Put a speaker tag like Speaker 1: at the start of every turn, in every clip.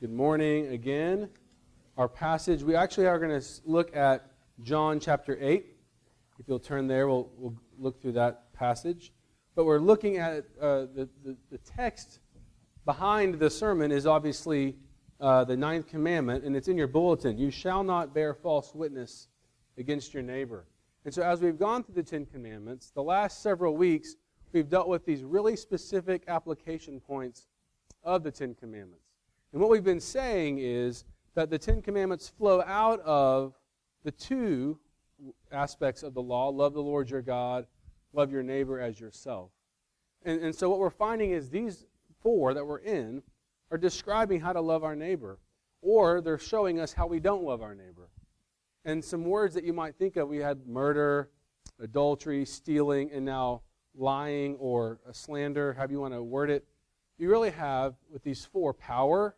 Speaker 1: Good morning again. Our passage, we actually are going to look at John chapter 8. If you'll turn there, we'll, we'll look through that passage. But we're looking at uh, the, the, the, text behind the sermon is obviously uh, the ninth commandment, and it's in your bulletin. You shall not bear false witness against your neighbor. And so, as we've gone through the Ten Commandments, the last several weeks, we've dealt with these really specific application points of the Ten Commandments. And what we've been saying is that the Ten Commandments flow out of the two aspects of the law love the Lord your God, love your neighbor as yourself. And, and so what we're finding is these four that we're in are describing how to love our neighbor, or they're showing us how we don't love our neighbor. And some words that you might think of we had murder, adultery, stealing, and now lying or slander, however you want to word it. You really have, with these four, power,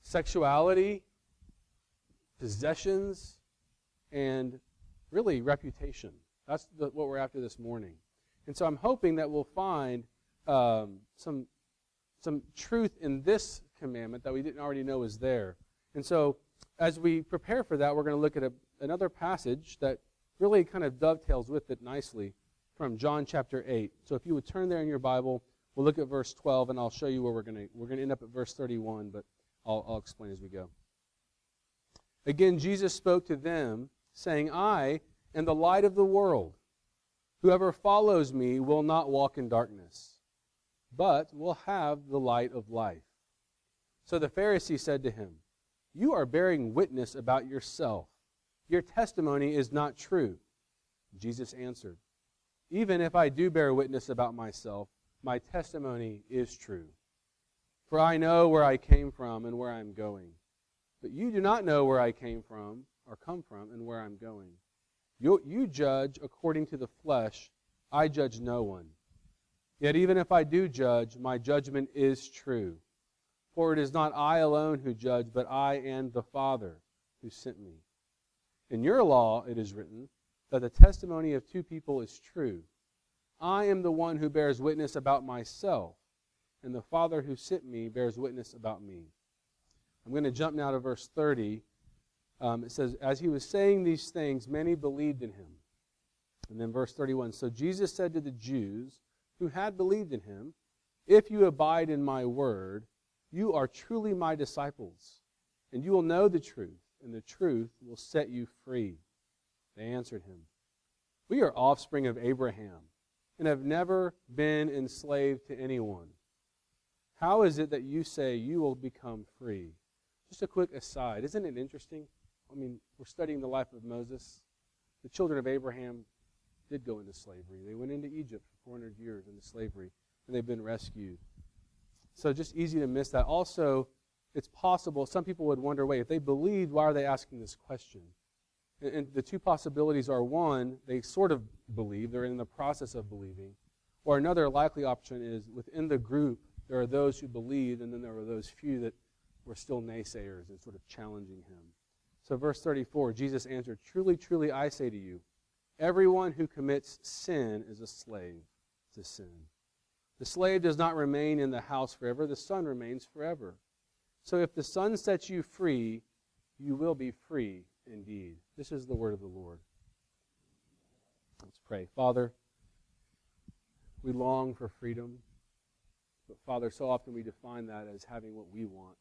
Speaker 1: sexuality, possessions, and really reputation. That's the, what we're after this morning. And so I'm hoping that we'll find um, some, some truth in this commandment that we didn't already know is there. And so as we prepare for that, we're going to look at a, another passage that really kind of dovetails with it nicely from John chapter 8. So if you would turn there in your Bible, we'll look at verse 12, and I'll show you where we're going to, we're going to end up at verse 31, but I'll, I'll explain as we go. Again, Jesus spoke to them, saying, I am the light of the world. Whoever follows me will not walk in darkness, but will have the light of life. So the Pharisee said to him, You are bearing witness about yourself. Your testimony is not true. Jesus answered, Even if I do bear witness about myself, my testimony is true. For I know where I came from and where I'm going. But you do not know where I came from or come from and where I'm going. You, you judge according to the flesh. I judge no one. Yet even if I do judge, my judgment is true. For it is not I alone who judge, but I and the Father who sent me. In your law it is written that the testimony of two people is true. I am the one who bears witness about myself and the Father who sent me bears witness about me. I'm going to jump now to verse 30. Um, it says, As he was saying these things, many believed in him. And then verse 31 So Jesus said to the Jews who had believed in him, If you abide in my word, you are truly my disciples, and you will know the truth, and the truth will set you free. They answered him, We are offspring of Abraham, and have never been enslaved to anyone. How is it that you say you will become free? Just a quick aside. Isn't it interesting? I mean, we're studying the life of Moses. The children of Abraham did go into slavery. They went into Egypt for 400 years into slavery, and they've been rescued. So just easy to miss that. Also, it's possible, some people would wonder wait, if they believed, why are they asking this question? And, the two possibilities are one, they sort of believe, they're in the process of believing. Or another likely option is within the group, there are those who believed, and then there were those few that were still naysayers and sort of challenging him. So, verse 34 Jesus answered, Truly, truly, I say to you, everyone who commits sin is a slave to sin. The slave does not remain in the house forever, the son remains forever. So, if the son sets you free, you will be free indeed. This is the word of the Lord. Let's pray. Father, we long for freedom. But Father, so often we define that as having what we want.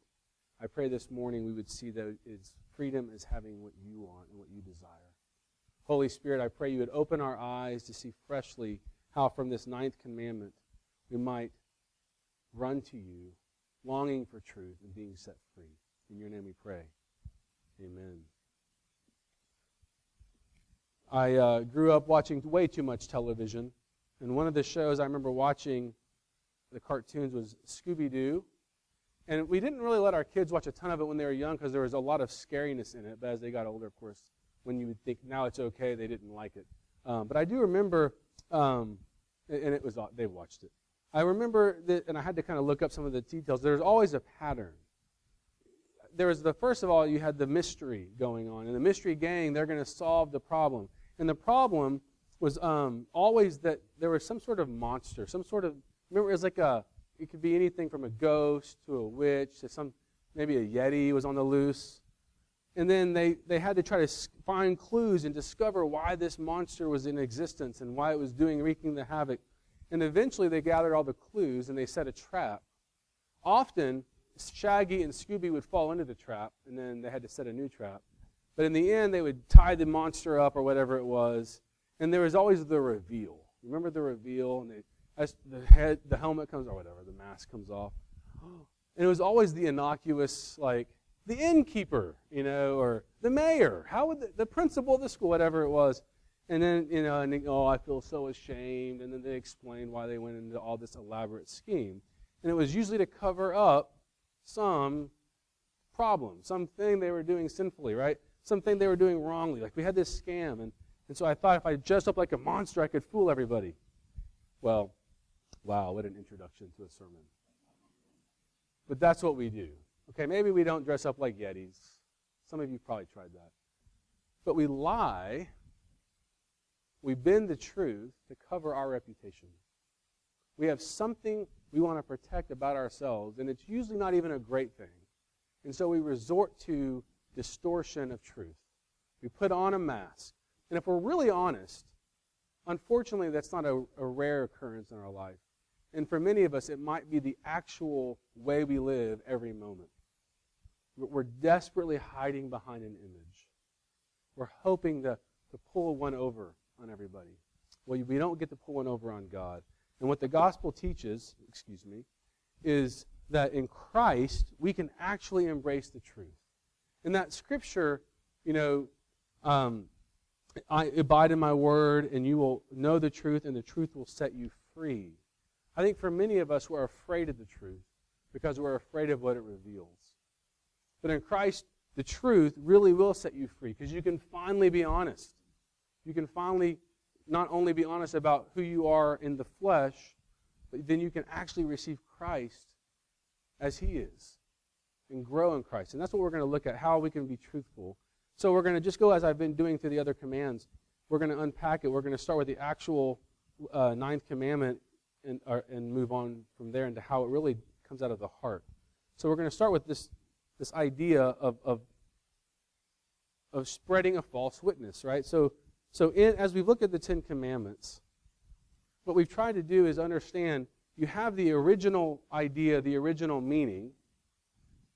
Speaker 1: I pray this morning we would see that it's freedom as having what you want and what you desire. Holy Spirit, I pray you would open our eyes to see freshly how from this ninth commandment we might run to you, longing for truth and being set free. In your name we pray. Amen. I uh, grew up watching way too much television. And one of the shows I remember watching the cartoons was Scooby Doo. And we didn't really let our kids watch a ton of it when they were young because there was a lot of scariness in it. But as they got older, of course, when you would think now it's okay, they didn't like it. Um, but I do remember, um, and it was they watched it. I remember that, and I had to kind of look up some of the details. There's always a pattern. There was the first of all, you had the mystery going on, and the mystery gang they're going to solve the problem, and the problem was um, always that there was some sort of monster, some sort of Remember, it was like a, it could be anything from a ghost to a witch to some maybe a Yeti was on the loose. And then they, they had to try to find clues and discover why this monster was in existence and why it was doing, wreaking the havoc. And eventually they gathered all the clues and they set a trap. Often, Shaggy and Scooby would fall into the trap, and then they had to set a new trap. But in the end, they would tie the monster up or whatever it was, and there was always the reveal. Remember the reveal, and they, the head, the helmet comes or whatever, the mask comes off, and it was always the innocuous, like the innkeeper, you know, or the mayor. How would the, the principal of the school, whatever it was, and then you know, and oh, I feel so ashamed, and then they explained why they went into all this elaborate scheme, and it was usually to cover up some problem, something they were doing sinfully, right? Something they were doing wrongly. Like we had this scam, and, and so I thought if I dressed up like a monster, I could fool everybody. Well, wow, what an introduction to a sermon. But that's what we do. Okay, maybe we don't dress up like Yetis. Some of you probably tried that. But we lie, we bend the truth to cover our reputation. We have something we want to protect about ourselves, and it's usually not even a great thing. And so we resort to distortion of truth. We put on a mask. And if we're really honest, unfortunately, that's not a, a rare occurrence in our life. And for many of us, it might be the actual way we live every moment. We're desperately hiding behind an image. We're hoping to, to pull one over on everybody. Well, we don't get to pull one over on God. And what the gospel teaches, excuse me, is that in Christ we can actually embrace the truth. In that scripture, you know, um, I abide in my word, and you will know the truth, and the truth will set you free. I think for many of us, we're afraid of the truth because we're afraid of what it reveals. But in Christ, the truth really will set you free because you can finally be honest. You can finally not only be honest about who you are in the flesh, but then you can actually receive Christ as He is and grow in Christ. And that's what we're going to look at how we can be truthful. So we're going to just go as I've been doing through the other commands. We're going to unpack it. We're going to start with the actual uh, ninth commandment and, uh, and move on from there into how it really comes out of the heart. So we're going to start with this, this idea of, of, of spreading a false witness, right? So, so in, as we look at the Ten Commandments, what we've tried to do is understand you have the original idea, the original meaning,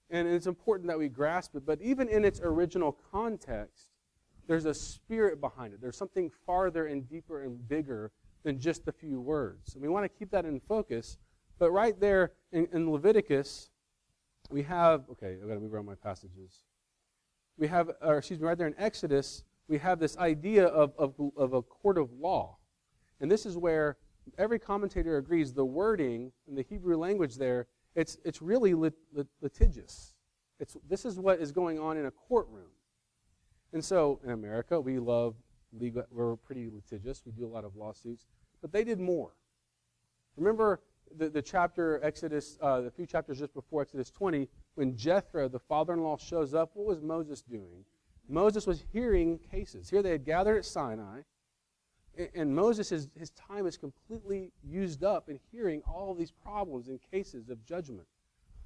Speaker 1: and it's important that we grasp it, but even in its original context, there's a spirit behind it. There's something farther and deeper and bigger than just a few words. And we want to keep that in focus. But right there in, in Leviticus, we have, okay, I've got to move around my passages. We have, or excuse me, right there in Exodus, we have this idea of, of, of a court of law. And this is where every commentator agrees the wording in the Hebrew language there, it's, it's really lit, lit, litigious. It's, this is what is going on in a courtroom. And so in America, we love legal, we're pretty litigious. We do a lot of lawsuits. But they did more. Remember the, the chapter, Exodus, uh, the few chapters just before Exodus 20, when Jethro, the father in law, shows up, what was Moses doing? Moses was hearing cases. Here they had gathered at Sinai, and Moses, his, his time is completely used up in hearing all these problems and cases of judgment.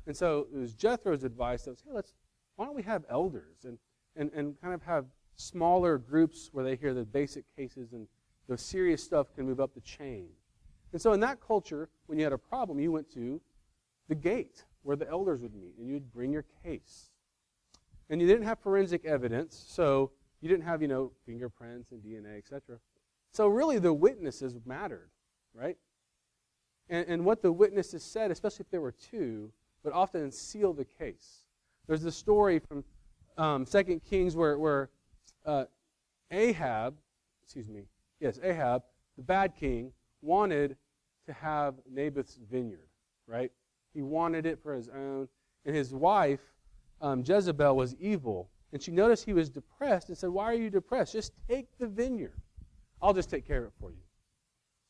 Speaker 1: And so it was Jethro's advice that was, hey, let's, why don't we have elders and, and, and kind of have smaller groups where they hear the basic cases and the serious stuff can move up the chain. And so in that culture, when you had a problem, you went to the gate where the elders would meet and you'd bring your case. And you didn't have forensic evidence, so you didn't have, you know, fingerprints and DNA, etc. So really the witnesses mattered, right? And, and what the witnesses said, especially if there were two, would often seal the case. There's the story from um, 2 Kings where, where uh, Ahab, excuse me, yes, Ahab, the bad king, wanted to have Naboth's vineyard, right? He wanted it for his own. And his wife, um, Jezebel, was evil. And she noticed he was depressed and said, Why are you depressed? Just take the vineyard. I'll just take care of it for you.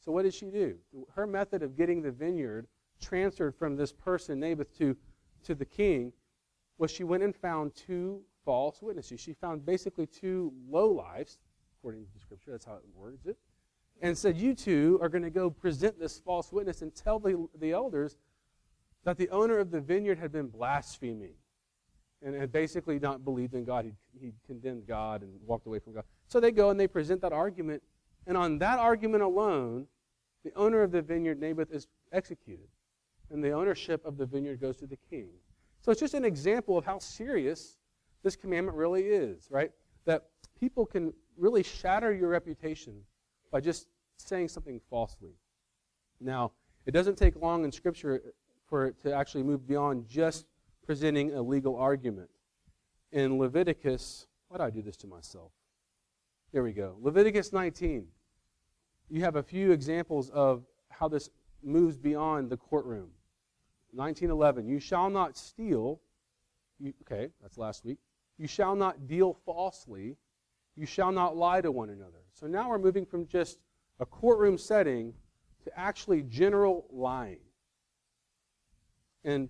Speaker 1: So what did she do? Her method of getting the vineyard transferred from this person, Naboth, to, to the king was she went and found two false witnesses. She found basically two low lives, according to the scripture, that's how it words it, and said, You two are going to go present this false witness and tell the, the elders that the owner of the vineyard had been blaspheming. and had basically not believed in God. He he condemned God and walked away from God. So they go and they present that argument, and on that argument alone, the owner of the vineyard, Naboth, is executed, and the ownership of the vineyard goes to the king. So it's just an example of how serious this commandment really is, right? That people can really shatter your reputation by just saying something falsely. Now, it doesn't take long in Scripture for it to actually move beyond just presenting a legal argument. In Leviticus, why do I do this to myself? There we go. Leviticus 19. You have a few examples of how this moves beyond the courtroom. 1911. You shall not steal. You, okay, that's last week. You shall not deal falsely. You shall not lie to one another. So now we're moving from just a courtroom setting to actually general lying. And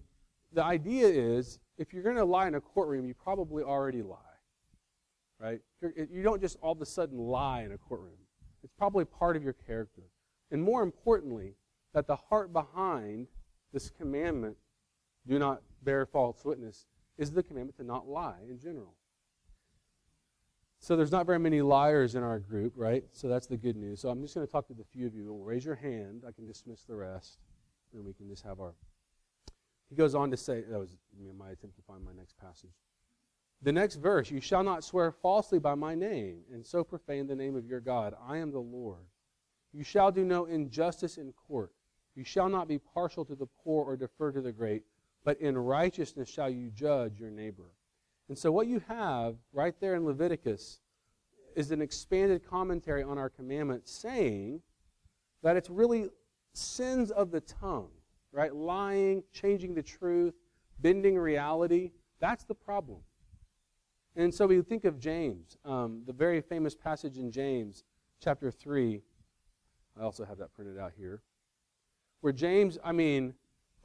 Speaker 1: the idea is if you're going to lie in a courtroom, you probably already lie. Right? You don't just all of a sudden lie in a courtroom. It's probably part of your character. And more importantly, that the heart behind this commandment, do not bear false witness, is the commandment to not lie in general. So there's not very many liars in our group, right? So that's the good news. So I'm just going to talk to the few of you. Raise your hand. I can dismiss the rest, and we can just have our. He goes on to say, that was my attempt to find my next passage. The next verse, you shall not swear falsely by my name, and so profane the name of your God. I am the Lord. You shall do no injustice in court. You shall not be partial to the poor or defer to the great, but in righteousness shall you judge your neighbor. And so, what you have right there in Leviticus is an expanded commentary on our commandment saying that it's really sins of the tongue, right? Lying, changing the truth, bending reality. That's the problem. And so we think of James, um, the very famous passage in James, chapter 3. I also have that printed out here. Where James, I mean,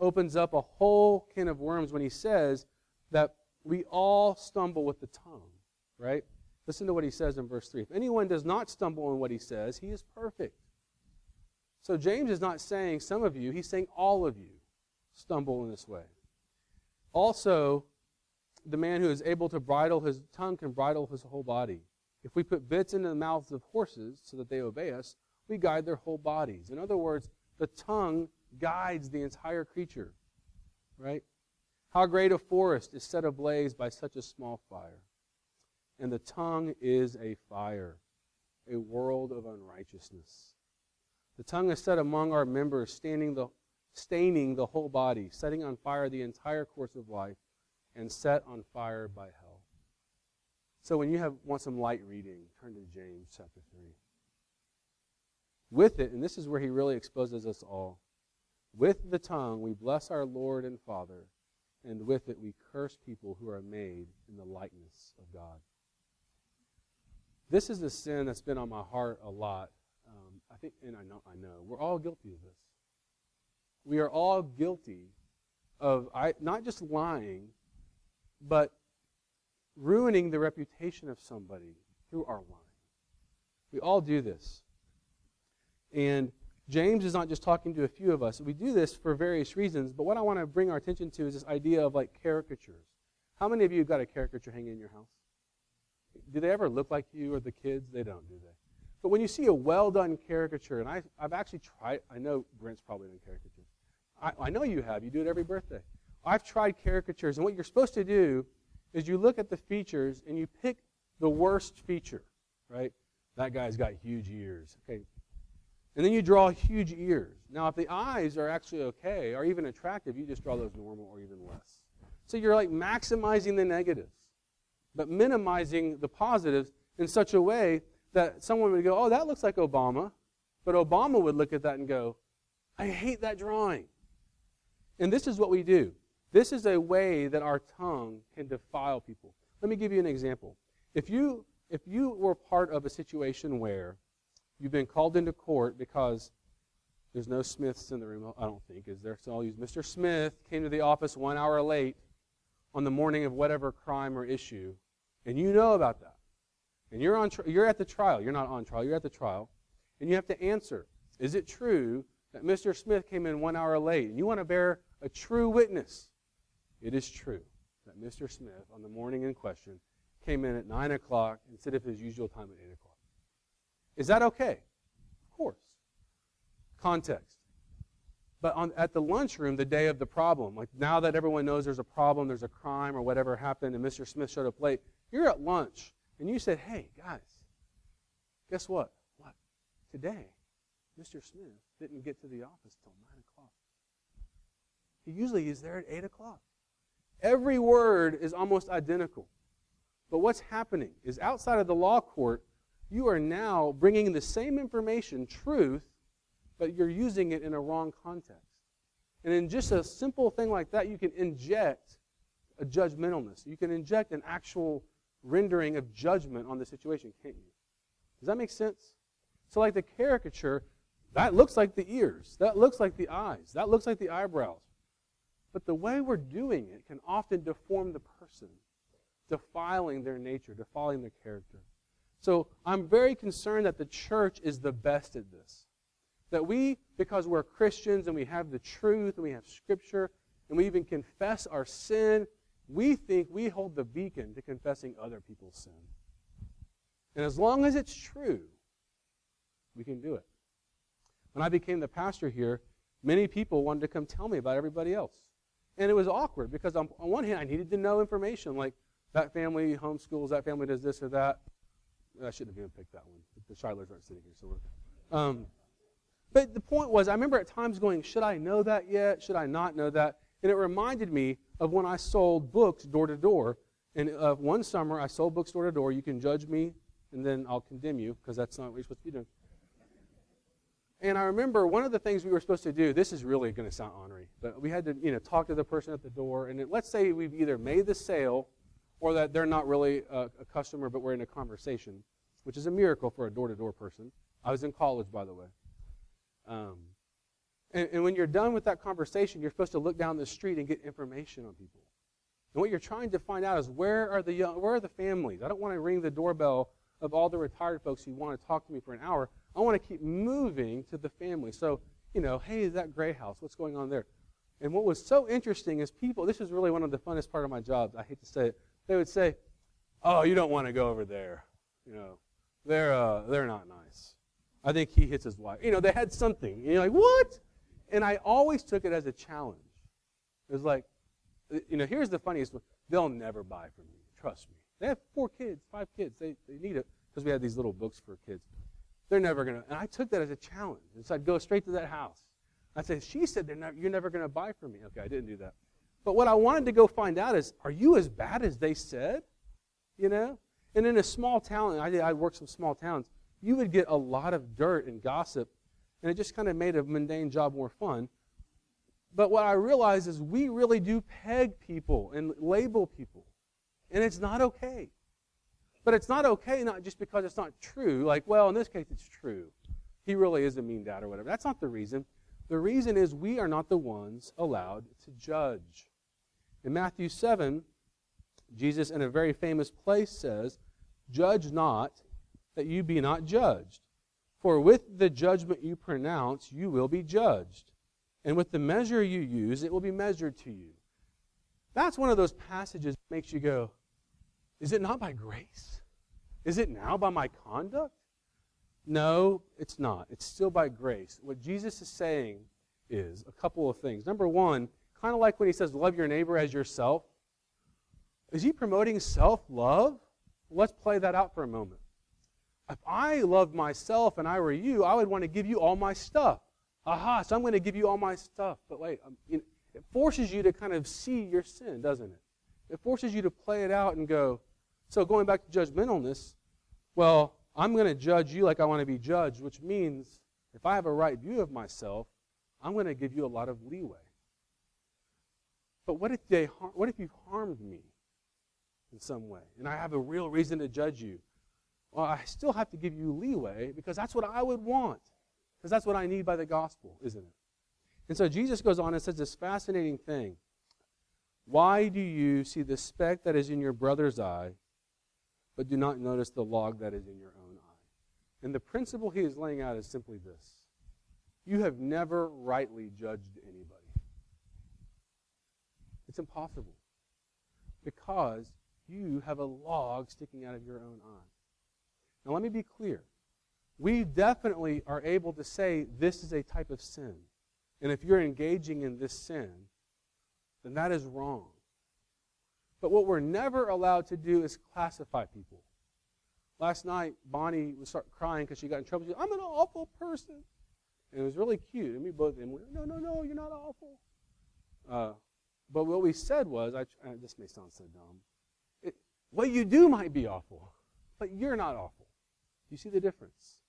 Speaker 1: opens up a whole can of worms when he says that we all stumble with the tongue, right? Listen to what he says in verse 3. If anyone does not stumble in what he says, he is perfect. So James is not saying some of you, he's saying all of you stumble in this way. Also, the man who is able to bridle his tongue can bridle his whole body. If we put bits into the mouths of horses so that they obey us, we guide their whole bodies. In other words, the tongue guides the entire creature, right? How great a forest is set ablaze by such a small fire. And the tongue is a fire, a world of unrighteousness. The tongue is set among our members, standing the, staining the whole body, setting on fire the entire course of life and set on fire by hell. So when you have want some light reading, turn to James chapter 3. With it, and this is where he really exposes us all. With the tongue we bless our Lord and Father, and with it we curse people who are made in the likeness of God. This is a sin that's been on my heart a lot. Um, I think, and I know, I know, we're all guilty of this. We are all guilty of I, not just lying, but ruining the reputation of somebody through our lying. We all do this. And James is not just talking to a few of us. We do this for various reasons, but what I want to bring our attention to is this idea of like caricatures. How many of you have got a caricature hanging in your house? Do they ever look like you or the kids? They don't, do they? But when you see a well done caricature, and I, have actually tried, I know Brent's probably done caricatures. I, I know you have. You do it every birthday. I've tried caricatures, and what you're supposed to do is you look at the features and you pick the worst feature, right? That guy's got huge ears. Okay. And then you draw huge ears. Now, if the eyes are actually okay or even attractive, you just draw those normal or even less. So you're like maximizing the negatives, but minimizing the positives in such a way that someone would go, oh, that looks like Obama. But Obama would look at that and go, I hate that drawing. And this is what we do. This is a way that our tongue can defile people. Let me give you an example. If you if you were part of a situation where you've been called into court because there's no Smiths in the room, I don't think, is there? So I'll use Mr. Smith came to the office one hour late on the morning of whatever crime or issue, and you know about that. And you're, on tri- you're at the trial. You're not on trial, you're at the trial. And you have to answer Is it true that Mr. Smith came in one hour late? And you want to bear a true witness. It is true that Mr. Smith, on the morning in question, came in at 9 o'clock instead of his usual time at 8 o'clock. Is that okay? Of course. Context. But on, at the lunchroom, the day of the problem, like now that everyone knows there's a problem, there's a crime or whatever happened, and Mr. Smith showed up late, you're at lunch and you said, hey, guys, guess what? What? Today, Mr. Smith didn't get to the office till 9 o'clock. He usually is there at 8 o'clock. Every word is almost identical. But what's happening is outside of the law court, you are now bringing the same information, truth, but you're using it in a wrong context. And in just a simple thing like that, you can inject a judgmentalness. You can inject an actual rendering of judgment on the situation, can't you? Does that make sense? So, like the caricature, that looks like the ears, that looks like the eyes, that looks like the eyebrows. But the way we're doing it can often deform the person, defiling their nature, defiling their character. So I'm very concerned that the church is the best at this. That we, because we're Christians and we have the truth and we have Scripture and we even confess our sin, we think we hold the beacon to confessing other people's sin. And as long as it's true, we can do it. When I became the pastor here, many people wanted to come tell me about everybody else. And it was awkward because on, on one hand, I needed to know information like that family homeschools, that family does this or that. I shouldn't have even picked that one. The Shilers aren't sitting here, so we're. Um, but the point was, I remember at times going, should I know that yet? Should I not know that? And it reminded me of when I sold books door to door. And uh, one summer, I sold books door to door. You can judge me, and then I'll condemn you, because that's not what you're supposed to be doing. And I remember one of the things we were supposed to do, this is really going to sound ornery, but we had to you know, talk to the person at the door. And it, let's say we've either made the sale or that they're not really a, a customer, but we're in a conversation, which is a miracle for a door to door person. I was in college, by the way. Um, and, and when you're done with that conversation, you're supposed to look down the street and get information on people. And what you're trying to find out is where are the young, where are the families? I don't want to ring the doorbell of all the retired folks who want to talk to me for an hour. I want to keep moving to the family. So, you know, hey, is that gray house? What's going on there? And what was so interesting is people, this is really one of the funnest part of my job. I hate to say it. They would say, oh, you don't want to go over there. You know, they're, uh, they're not nice. I think he hits his wife. You know, they had something. You're like, what? And I always took it as a challenge. It was like, you know, here's the funniest one. They'll never buy from me. Trust me. They have four kids, five kids. They, they need it because we had these little books for kids. They're never going to. And I took that as a challenge. And so I'd go straight to that house. I'd say, she said they're not, you're never going to buy from me. Okay, I didn't do that. But what I wanted to go find out is, are you as bad as they said? You know? And in a small town, I, I worked some small towns, you would get a lot of dirt and gossip, and it just kind of made a mundane job more fun. But what I realized is we really do peg people and label people, and it's not okay. But it's not okay not just because it's not true, like, well, in this case it's true. He really is a mean dad or whatever. That's not the reason. The reason is we are not the ones allowed to judge. In Matthew 7, Jesus, in a very famous place, says, Judge not, that you be not judged. For with the judgment you pronounce, you will be judged. And with the measure you use, it will be measured to you. That's one of those passages that makes you go, Is it not by grace? Is it now by my conduct? No, it's not. It's still by grace. What Jesus is saying is a couple of things. Number one, kind of like when he says, Love your neighbor as yourself. Is he promoting self love? Let's play that out for a moment. If I loved myself and I were you, I would want to give you all my stuff. Aha, so I'm going to give you all my stuff. But wait, um, it forces you to kind of see your sin, doesn't it? It forces you to play it out and go, so going back to judgmentalness, well, I'm going to judge you like I want to be judged, which means if I have a right view of myself, I'm going to give you a lot of leeway. But what if, they, what if you've harmed me in some way and I have a real reason to judge you? Well, I still have to give you leeway because that's what I would want. Because that's what I need by the gospel, isn't it? And so Jesus goes on and says this fascinating thing. Why do you see the speck that is in your brother's eye, but do not notice the log that is in your own eye? And the principle he is laying out is simply this you have never rightly judged anybody. It's impossible. because you have a log sticking out of your own eye. Now, let me be clear. We definitely are able to say this is a type of sin. And if you're engaging in this sin, then that is wrong. But what we're never allowed to do is classify people. Last night, Bonnie would start crying because she got in trouble. She said, I'm an awful person. And it was really cute. And we both and went, no, no, no, you're not awful. Uh, but what we said was, I, uh, this may sound so dumb. It, what you do might be awful, but you're not awful. You see the difference?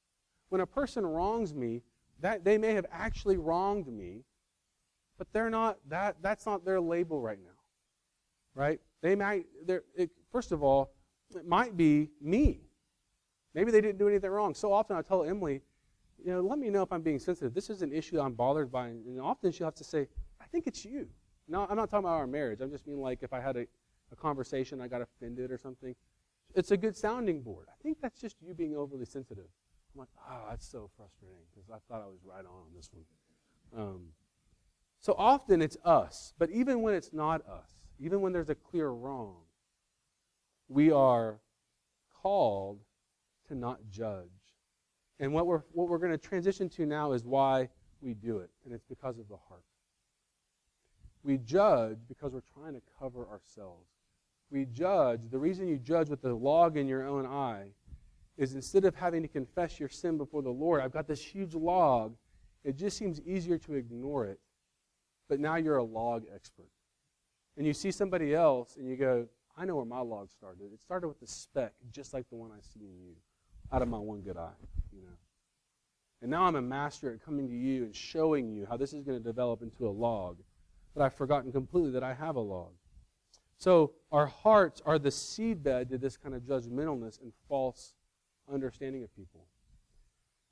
Speaker 1: When a person wrongs me, that they may have actually wronged me, but they're not that that's not their label right now. Right? They might it, first of all, it might be me. Maybe they didn't do anything wrong. So often I tell Emily, you know, let me know if I'm being sensitive. This is an issue I'm bothered by. And often she'll have to say, I think it's you. No, I'm not talking about our marriage. I'm just mean like if I had a, a conversation, I got offended or something. It's a good sounding board. I think that's just you being overly sensitive. I'm like, oh, that's so frustrating because I thought I was right on on this one. Um, so often it's us, but even when it's not us, even when there's a clear wrong, we are called to not judge. And what we're, what we're going to transition to now is why we do it, and it's because of the heart. We judge because we're trying to cover ourselves. We judge, the reason you judge with the log in your own eye is instead of having to confess your sin before the Lord, I've got this huge log. It just seems easier to ignore it. But now you're a log expert. And you see somebody else and you go, I know where my log started. It started with a speck, just like the one I see in you, out of my one good eye. You know. And now I'm a master at coming to you and showing you how this is going to develop into a log. But I've forgotten completely that I have a log. So our hearts are the seedbed to this kind of judgmentalness and false understanding of people.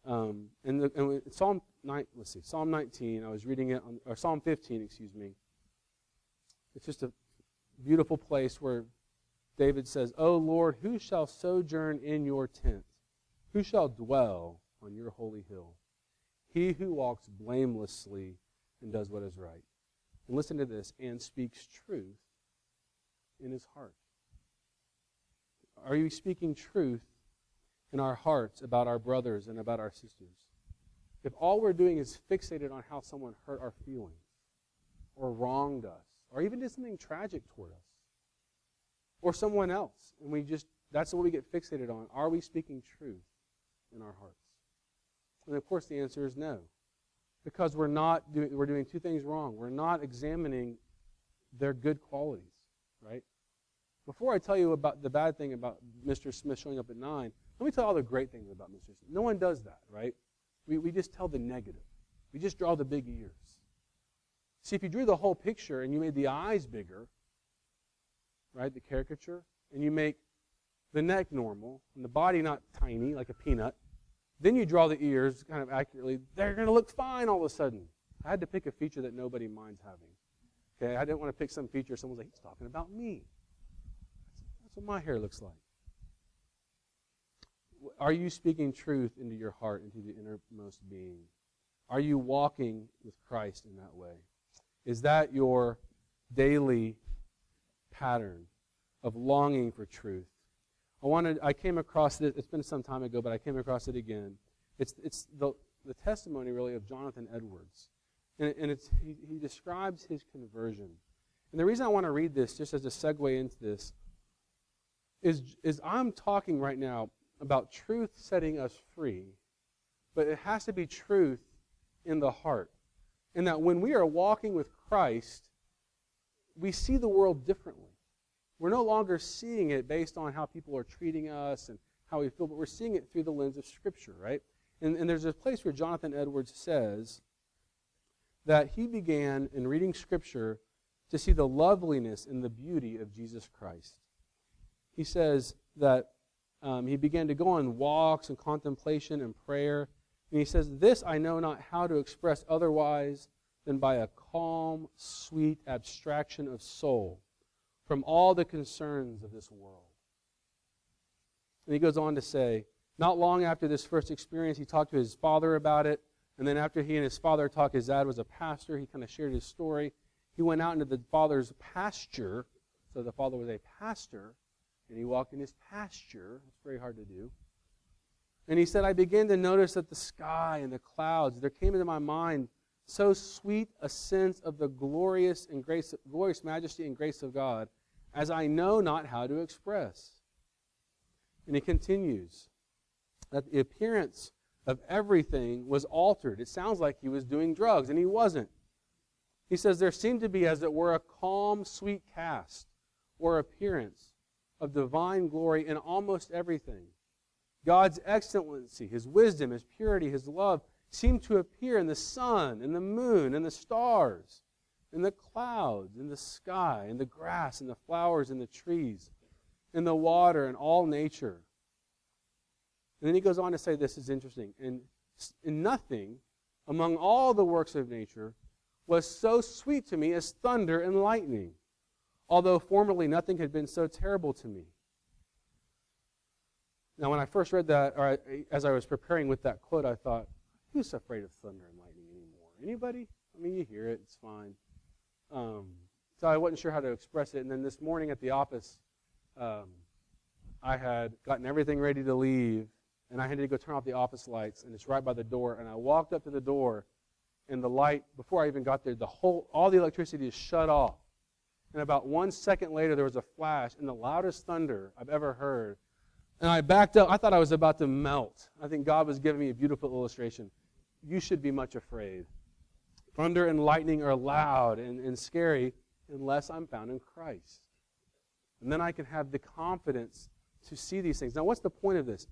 Speaker 1: Um, and, the, and Psalm 9, let's see, Psalm 19, I was reading it, on, or Psalm 15, excuse me. It's just a beautiful place where David says, O Lord, who shall sojourn in your tent? Who shall dwell on your holy hill? He who walks blamelessly and does what is right. And listen to this, and speaks truth in his heart. Are you speaking truth in our hearts about our brothers and about our sisters? If all we're doing is fixated on how someone hurt our feelings or wronged us or even did something tragic toward us or someone else, and we just, that's what we get fixated on. Are we speaking truth in our hearts? And of course, the answer is no. Because we're not doing, we're doing two things wrong. We're not examining their good qualities, right? Before I tell you about the bad thing about Mr. Smith showing up at 9, let me tell you all the great things about Mr. Smith. No one does that, right? We, we just tell the negative. We just draw the big ears. See, if you drew the whole picture and you made the eyes bigger, right, the caricature, and you make the neck normal and the body not tiny like a peanut, then you draw the ears kind of accurately, they're going to look fine all of a sudden. I had to pick a feature that nobody minds having. Okay, I didn't want to pick some feature someone's like, he's talking about me. That's what my hair looks like. Are you speaking truth into your heart, into the innermost being? Are you walking with Christ in that way? Is that your daily pattern of longing for truth? I wanted I came across it, it's been some time ago, but I came across it again. It's it's the, the testimony really of Jonathan Edwards. And, and it's, he, he describes his conversion. And the reason I want to read this, just as a segue into this, is, is I'm talking right now about truth setting us free, but it has to be truth in the heart. And that when we are walking with Christ, we see the world differently. We're no longer seeing it based on how people are treating us and how we feel, but we're seeing it through the lens of Scripture, right? And, and there's a place where Jonathan Edwards says that he began in reading Scripture to see the loveliness and the beauty of Jesus Christ. He says that um, he began to go on walks and contemplation and prayer. And he says, This I know not how to express otherwise than by a calm, sweet abstraction of soul from all the concerns of this world. And he goes on to say, not long after this first experience, he talked to his father about it. And then after he and his father talked, his dad was a pastor. He kind of shared his story. He went out into the father's pasture So the father was a pastor, and he walked in his pasture. It's very hard to do. And he said, I began to notice that the sky and the clouds, there came into my mind so sweet a sense of the glorious and grace, glorious majesty and grace of God, as I know not how to express. And he continues that the appearance of everything was altered. It sounds like he was doing drugs, and he wasn't. He says there seemed to be, as it were, a calm, sweet cast or appearance of divine glory in almost everything. God's excellency, his wisdom, his purity, his love seem to appear in the sun, in the moon, in the stars, in the clouds, in the sky, in the grass, in the flowers, in the trees, in the water, in all nature. And then he goes on to say this is interesting. And in nothing among all the works of nature was so sweet to me as thunder and lightning, although formerly nothing had been so terrible to me. Now, when I first read that, or I, as I was preparing with that quote, I thought, who's afraid of thunder and lightning anymore? Anybody? I mean, you hear it, it's fine. Um, so I wasn't sure how to express it. And then this morning at the office, um, I had gotten everything ready to leave, and I had to go turn off the office lights, and it's right by the door. And I walked up to the door, and the light, before I even got there, the whole, all the electricity is shut off. And about one second later, there was a flash, and the loudest thunder I've ever heard. And I backed up. I thought I was about to melt. I think God was giving me a beautiful illustration. You should be much afraid. Thunder and lightning are loud and, and scary unless I'm found in Christ. And then I can have the confidence to see these things. Now, what's the point of this?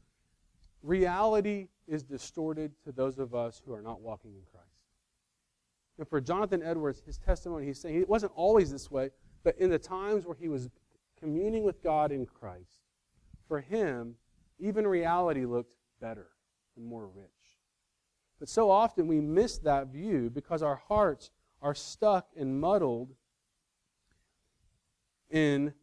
Speaker 1: Reality is distorted to those of us who are not walking in Christ. And for Jonathan Edwards, his testimony, he's saying it wasn't always this way, but in the times where he was communing with God in Christ, for him, even reality looked better and more rich. But so often we miss that view because our hearts are stuck and muddled in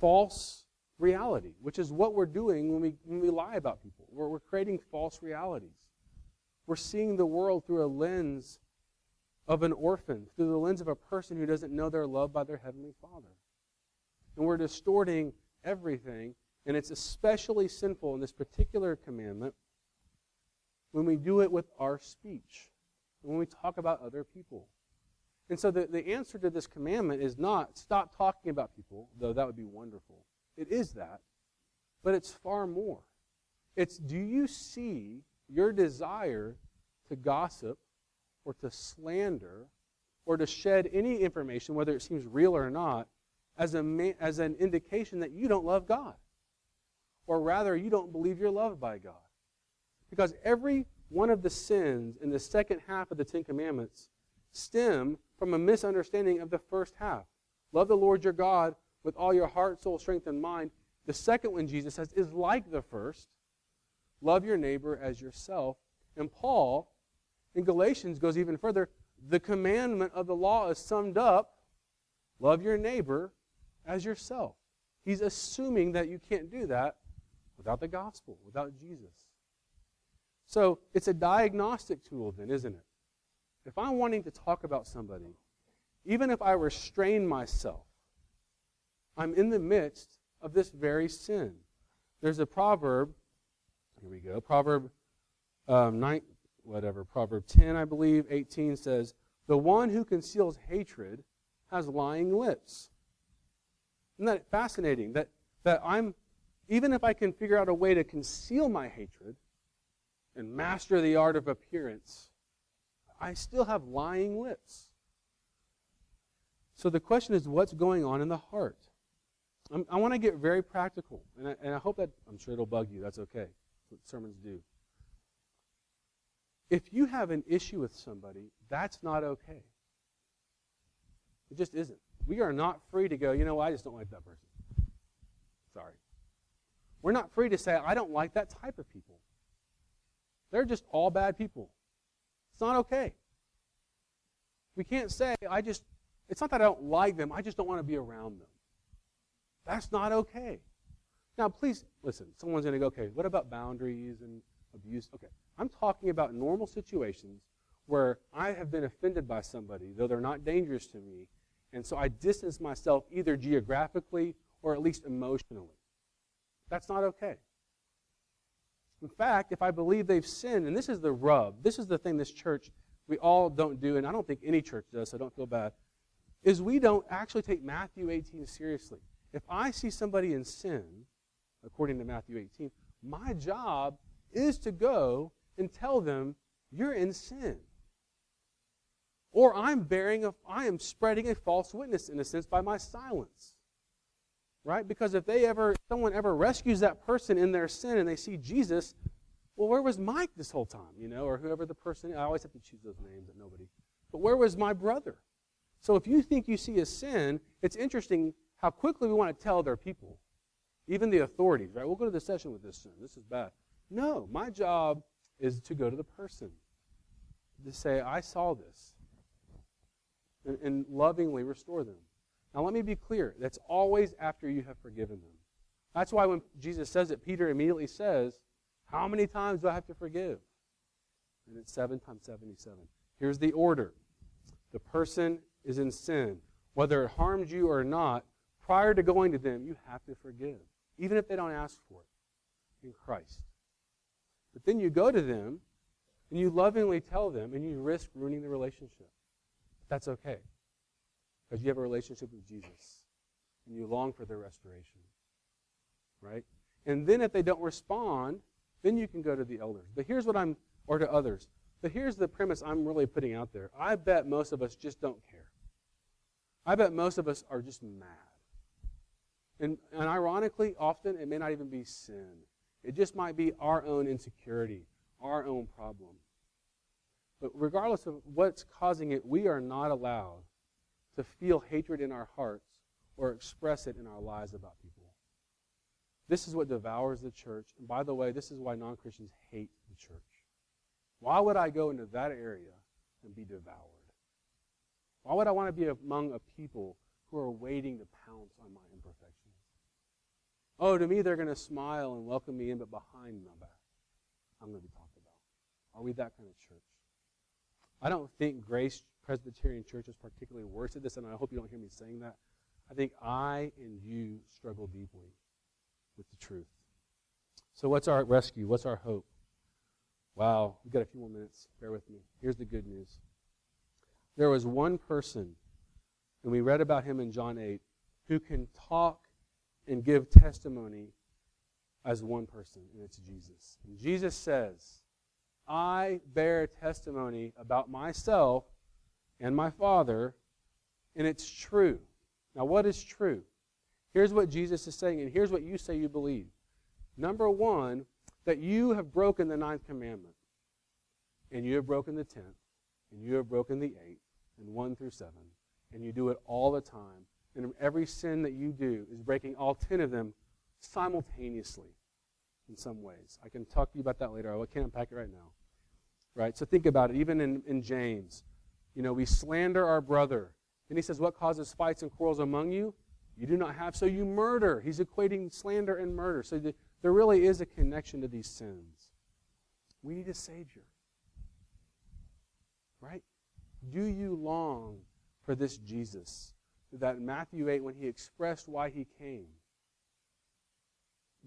Speaker 1: false reality, which is what we're doing when we, when we lie about people. We're, we're creating false realities. We're seeing the world through a lens of an orphan, through the lens of a person who doesn't know they're loved by their Heavenly Father. And we're distorting everything, and it's especially sinful in this particular commandment when we do it with our speech, when we talk about other people. And so the, the answer to this commandment is not stop talking about people, though that would be wonderful. It is that. But it's far more. It's do you see your desire to gossip or to slander or to shed any information, whether it seems real or not, as, a, as an indication that you don't love God? Or rather, you don't believe you're loved by God. Because every one of the sins in the second half of the Ten Commandments stem from a misunderstanding of the first half. Love the Lord your God with all your heart, soul, strength, and mind. The second one, Jesus says, is like the first. Love your neighbor as yourself. And Paul, in Galatians, goes even further. The commandment of the law is summed up love your neighbor as yourself. He's assuming that you can't do that without the gospel, without Jesus. So it's a diagnostic tool, then, isn't it? If I'm wanting to talk about somebody, even if I restrain myself, I'm in the midst of this very sin. There's a proverb, here we go, Proverb um, 9, whatever, Proverb 10, I believe, 18 says, The one who conceals hatred has lying lips. Isn't that fascinating? That, that I'm, even if I can figure out a way to conceal my hatred, and master the art of appearance, I still have lying lips. So the question is, what's going on in the heart? I'm, i want to get very practical, and I, and I hope that, I'm sure it'll bug you. That's okay. That's what sermons do. If you have an issue with somebody, that's not okay. It just isn't. We are not free to go, you know, I just don't like that person. Sorry. We're not free to say, I don't like that type of people. They're just all bad people. It's not okay. We can't say, I just, it's not that I don't like them, I just don't want to be around them. That's not okay. Now, please, listen, someone's going to go, okay, what about boundaries and abuse? Okay, I'm talking about normal situations where I have been offended by somebody, though they're not dangerous to me, And so I distance myself either geographically or at least emotionally. That's not okay. In fact, if I believe they've sinned, and this is the rub, this is the thing this church, we all don't do, and I don't think any church does, so don't feel bad, is we don't actually take Matthew 18 seriously. If I see somebody in sin, according to Matthew 18, my job is to go and tell them, you're in sin. Or I'm bearing a, I am spreading a false witness in a sense by my silence. Right? Because if they ever, someone ever rescues that person in their sin and they see Jesus, well, where was Mike this whole time? You know, or whoever the person, I always have to choose those names that nobody. But where was my brother? So if you think you see a sin, it's interesting how quickly we want to tell their people, even the authorities, right? We'll go to the session with this sin. This is bad. No, my job is to go to the person, to say, I saw this, and, and lovingly restore them. Now, let me be clear. That's always after you have forgiven them. That's why when Jesus says it, Peter immediately says, How many times do I have to forgive? And it's seven times 77. Here's the order the person is in sin. Whether it harms you or not, prior to going to them, you have to forgive, even if they don't ask for it in Christ. But then you go to them and you lovingly tell them and you risk ruining the relationship. That's okay. Because you have a relationship with Jesus and you long for their restoration. Right? And then if they don't respond, then you can go to the elders. But here's what I'm, or to others. But here's the premise I'm really putting out there. I bet most of us just don't care. I bet most of us are just mad. And, and ironically, often it may not even be sin. It just might be our own insecurity, our own problem. But regardless of what's causing it, we are not allowed to feel hatred in our hearts or express it in our lives about people. This is what devours the church. And by the way, this is why non Christians hate the church. Why would I go into that area and be devoured? Why would I want to be among a people who are waiting to pounce on my imperfections? Oh, to me, they're going to smile and welcome me in, but behind my back, I'm going to be talked about. Are we that kind of church? I don't think Grace Presbyterian Church is particularly worse at this, and I hope you don't hear me saying that. I think I and you struggle deeply with the truth. So, what's our rescue? What's our hope? Wow, we've got a few more minutes. Bear with me. Here's the good news. There was one person, and we read about him in John 8, who can talk and give testimony as one person, and it's Jesus. And Jesus says, I bear testimony about myself and my Father, and it's true. Now, what is true? Here's what Jesus is saying, and here's what you say you believe. Number one, that you have broken the ninth commandment, and you have broken the tenth, and you have broken the eighth, and one through seven, and you do it all the time, and every sin that you do is breaking all ten of them simultaneously in some ways. I can talk to you about that later. I can't unpack it right now. Right? So think about it. Even in, in James, you know, we slander our brother. Then he says, What causes fights and quarrels among you? You do not have, so you murder. He's equating slander and murder. So the, there really is a connection to these sins. We need a Savior. Right? Do you long for this Jesus? that Matthew 8, when he expressed why he came,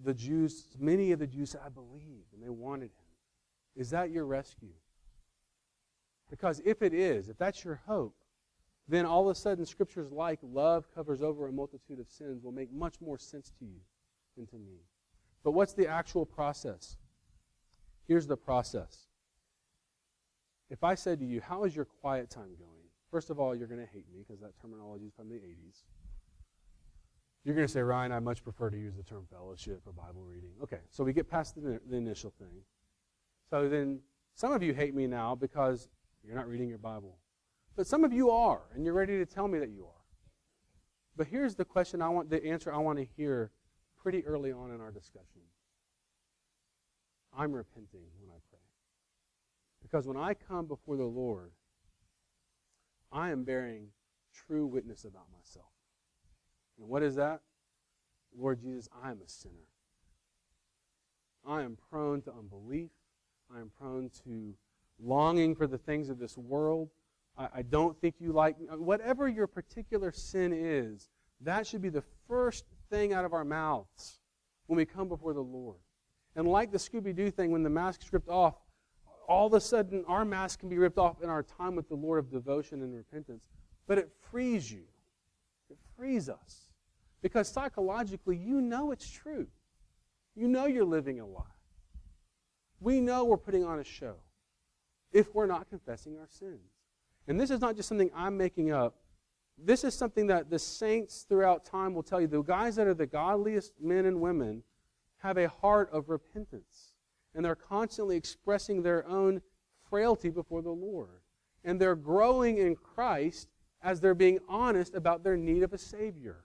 Speaker 1: the Jews, many of the Jews said, I believe, and they wanted him. Is that your rescue? Because if it is, if that's your hope, then all of a sudden scriptures like love covers over a multitude of sins will make much more sense to you than to me. But what's the actual process? Here's the process. If I said to you, How is your quiet time going? First of all, you're going to hate me because that terminology is from the 80s. You're going to say, Ryan, I much prefer to use the term fellowship or Bible reading. Okay, so we get past the, the initial thing. So then some of you hate me now because you're not reading your Bible. But some of you are, and you're ready to tell me that you are. But here's the question I want, the answer I want to hear pretty early on in our discussion. I'm repenting when I pray. Because when I come before the Lord, I am bearing true witness about myself. And what is that? Lord Jesus, I am a sinner. I am prone to unbelief. I am prone to longing for the things of this world, I, I don't think you like whatever your particular sin is, that should be the first thing out of our mouths when we come before the Lord. And like the Scooby Doo thing, when the mask is ripped off, all of a sudden our mask can be ripped off in our time with the Lord of devotion and repentance. But it frees you, it frees us. Because psychologically, you know it's true. You know you're living a lie. We know we're putting on a show if we're not confessing our sins. And this is not just something I'm making up. This is something that the saints throughout time will tell you. The guys that are the godliest men and women have a heart of repentance. And they're constantly expressing their own frailty before the Lord. And they're growing in Christ as they're being honest about their need of a Savior.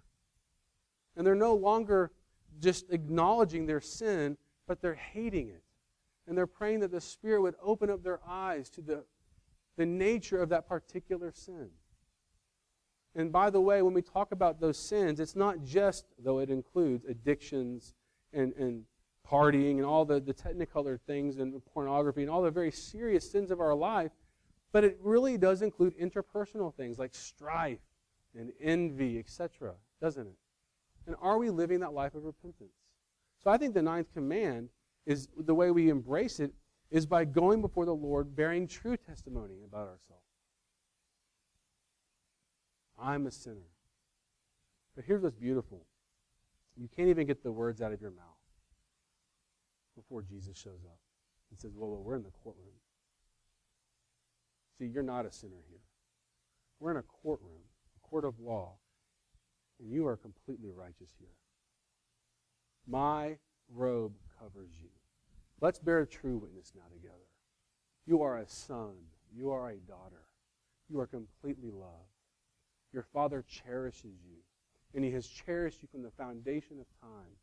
Speaker 1: And they're no longer just acknowledging their sin, but they're hating it. And they're praying that the Spirit would open up their eyes to the, the nature of that particular sin. And by the way, when we talk about those sins, it's not just, though it includes addictions and, and partying and all the, the technicolor things and pornography and all the very serious sins of our life, but it really does include interpersonal things like strife and envy, etc., doesn't it? And are we living that life of repentance? So I think the ninth command is the way we embrace it is by going before the Lord bearing true testimony about ourselves. I'm a sinner. But here's what's beautiful. You can't even get the words out of your mouth before Jesus shows up and says, well, well, we're in the courtroom. See, you're not a sinner here. We're in a courtroom, a court of law, and you are completely righteous here. My robe covers you. Let's bear true witness now together. You are a son. You are a daughter. You are completely loved. Your Father cherishes you, and He has cherished you from the foundation of time.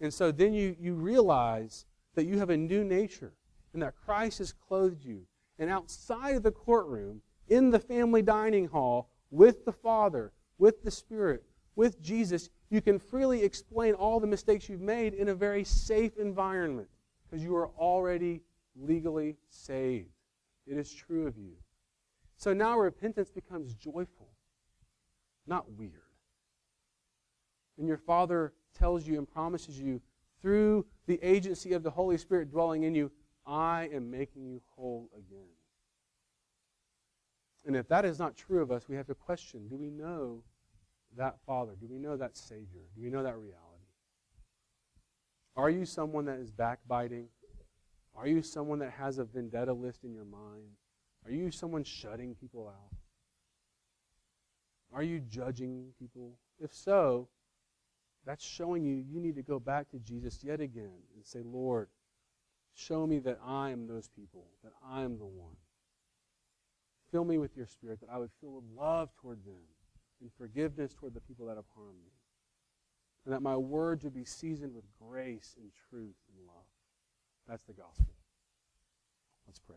Speaker 1: And so then you, you realize that you have a new nature and that Christ has clothed you. And outside of the courtroom, in the family dining hall, with the Father, with the Spirit, with Jesus, you can freely explain all the mistakes you've made in a very safe environment because you are already legally saved. It is true of you. So now repentance becomes joyful, not weird. And your Father tells you and promises you through the agency of the Holy Spirit dwelling in you, I am making you whole again. And if that is not true of us, we have to question do we know that Father? Do we know that Savior? Do we know that reality? Are you someone that is backbiting? Are you someone that has a vendetta list in your mind? Are you someone shutting people out? Are you judging people? If so, that's showing you you need to go back to Jesus yet again and say, Lord, show me that I am those people, that I am the one. Fill me with your spirit, that I would feel with love toward them and forgiveness toward the people that have harmed me. And that my words would be seasoned with grace and truth and love. That's the gospel. Let's pray.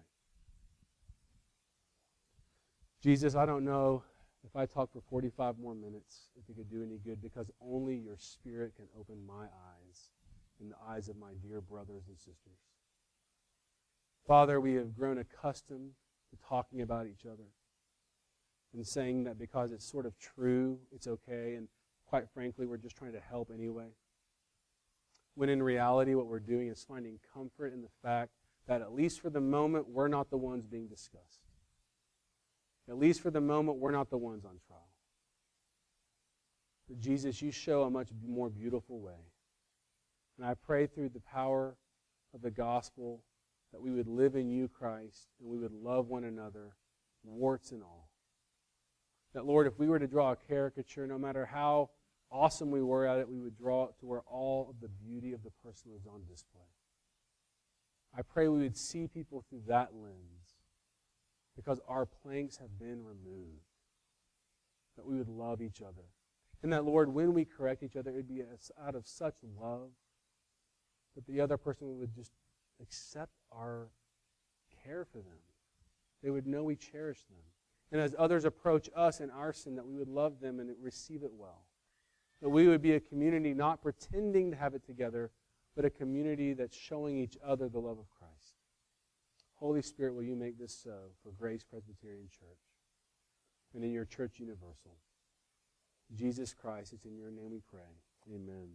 Speaker 1: Jesus, I don't know if I talk for 45 more minutes, if it could do any good, because only your Spirit can open my eyes and the eyes of my dear brothers and sisters. Father, we have grown accustomed to talking about each other and saying that because it's sort of true, it's okay, and quite frankly, we're just trying to help anyway. When in reality, what we're doing is finding comfort in the fact that at least for the moment, we're not the ones being discussed. At least for the moment, we're not the ones on trial. But Jesus, you show a much more beautiful way. And I pray through the power of the gospel that we would live in you, Christ, and we would love one another, warts and all. That, Lord, if we were to draw a caricature, no matter how awesome we were at it, we would draw it to where all of the beauty of the person was on display. I pray we would see people through that lens because our planks have been removed. That we would love each other. And that, Lord, when we correct each other, it would be out of such love that the other person would just accept our care for them. They would know we cherish them. And as others approach us in our sin, that we would love them and receive it well. That we would be a community not pretending to have it together, but a community that's showing each other the love of Christ. Holy Spirit, will you make this so for Grace Presbyterian Church? and in your church universal. Jesus Christ, it's in your name we pray. Amen.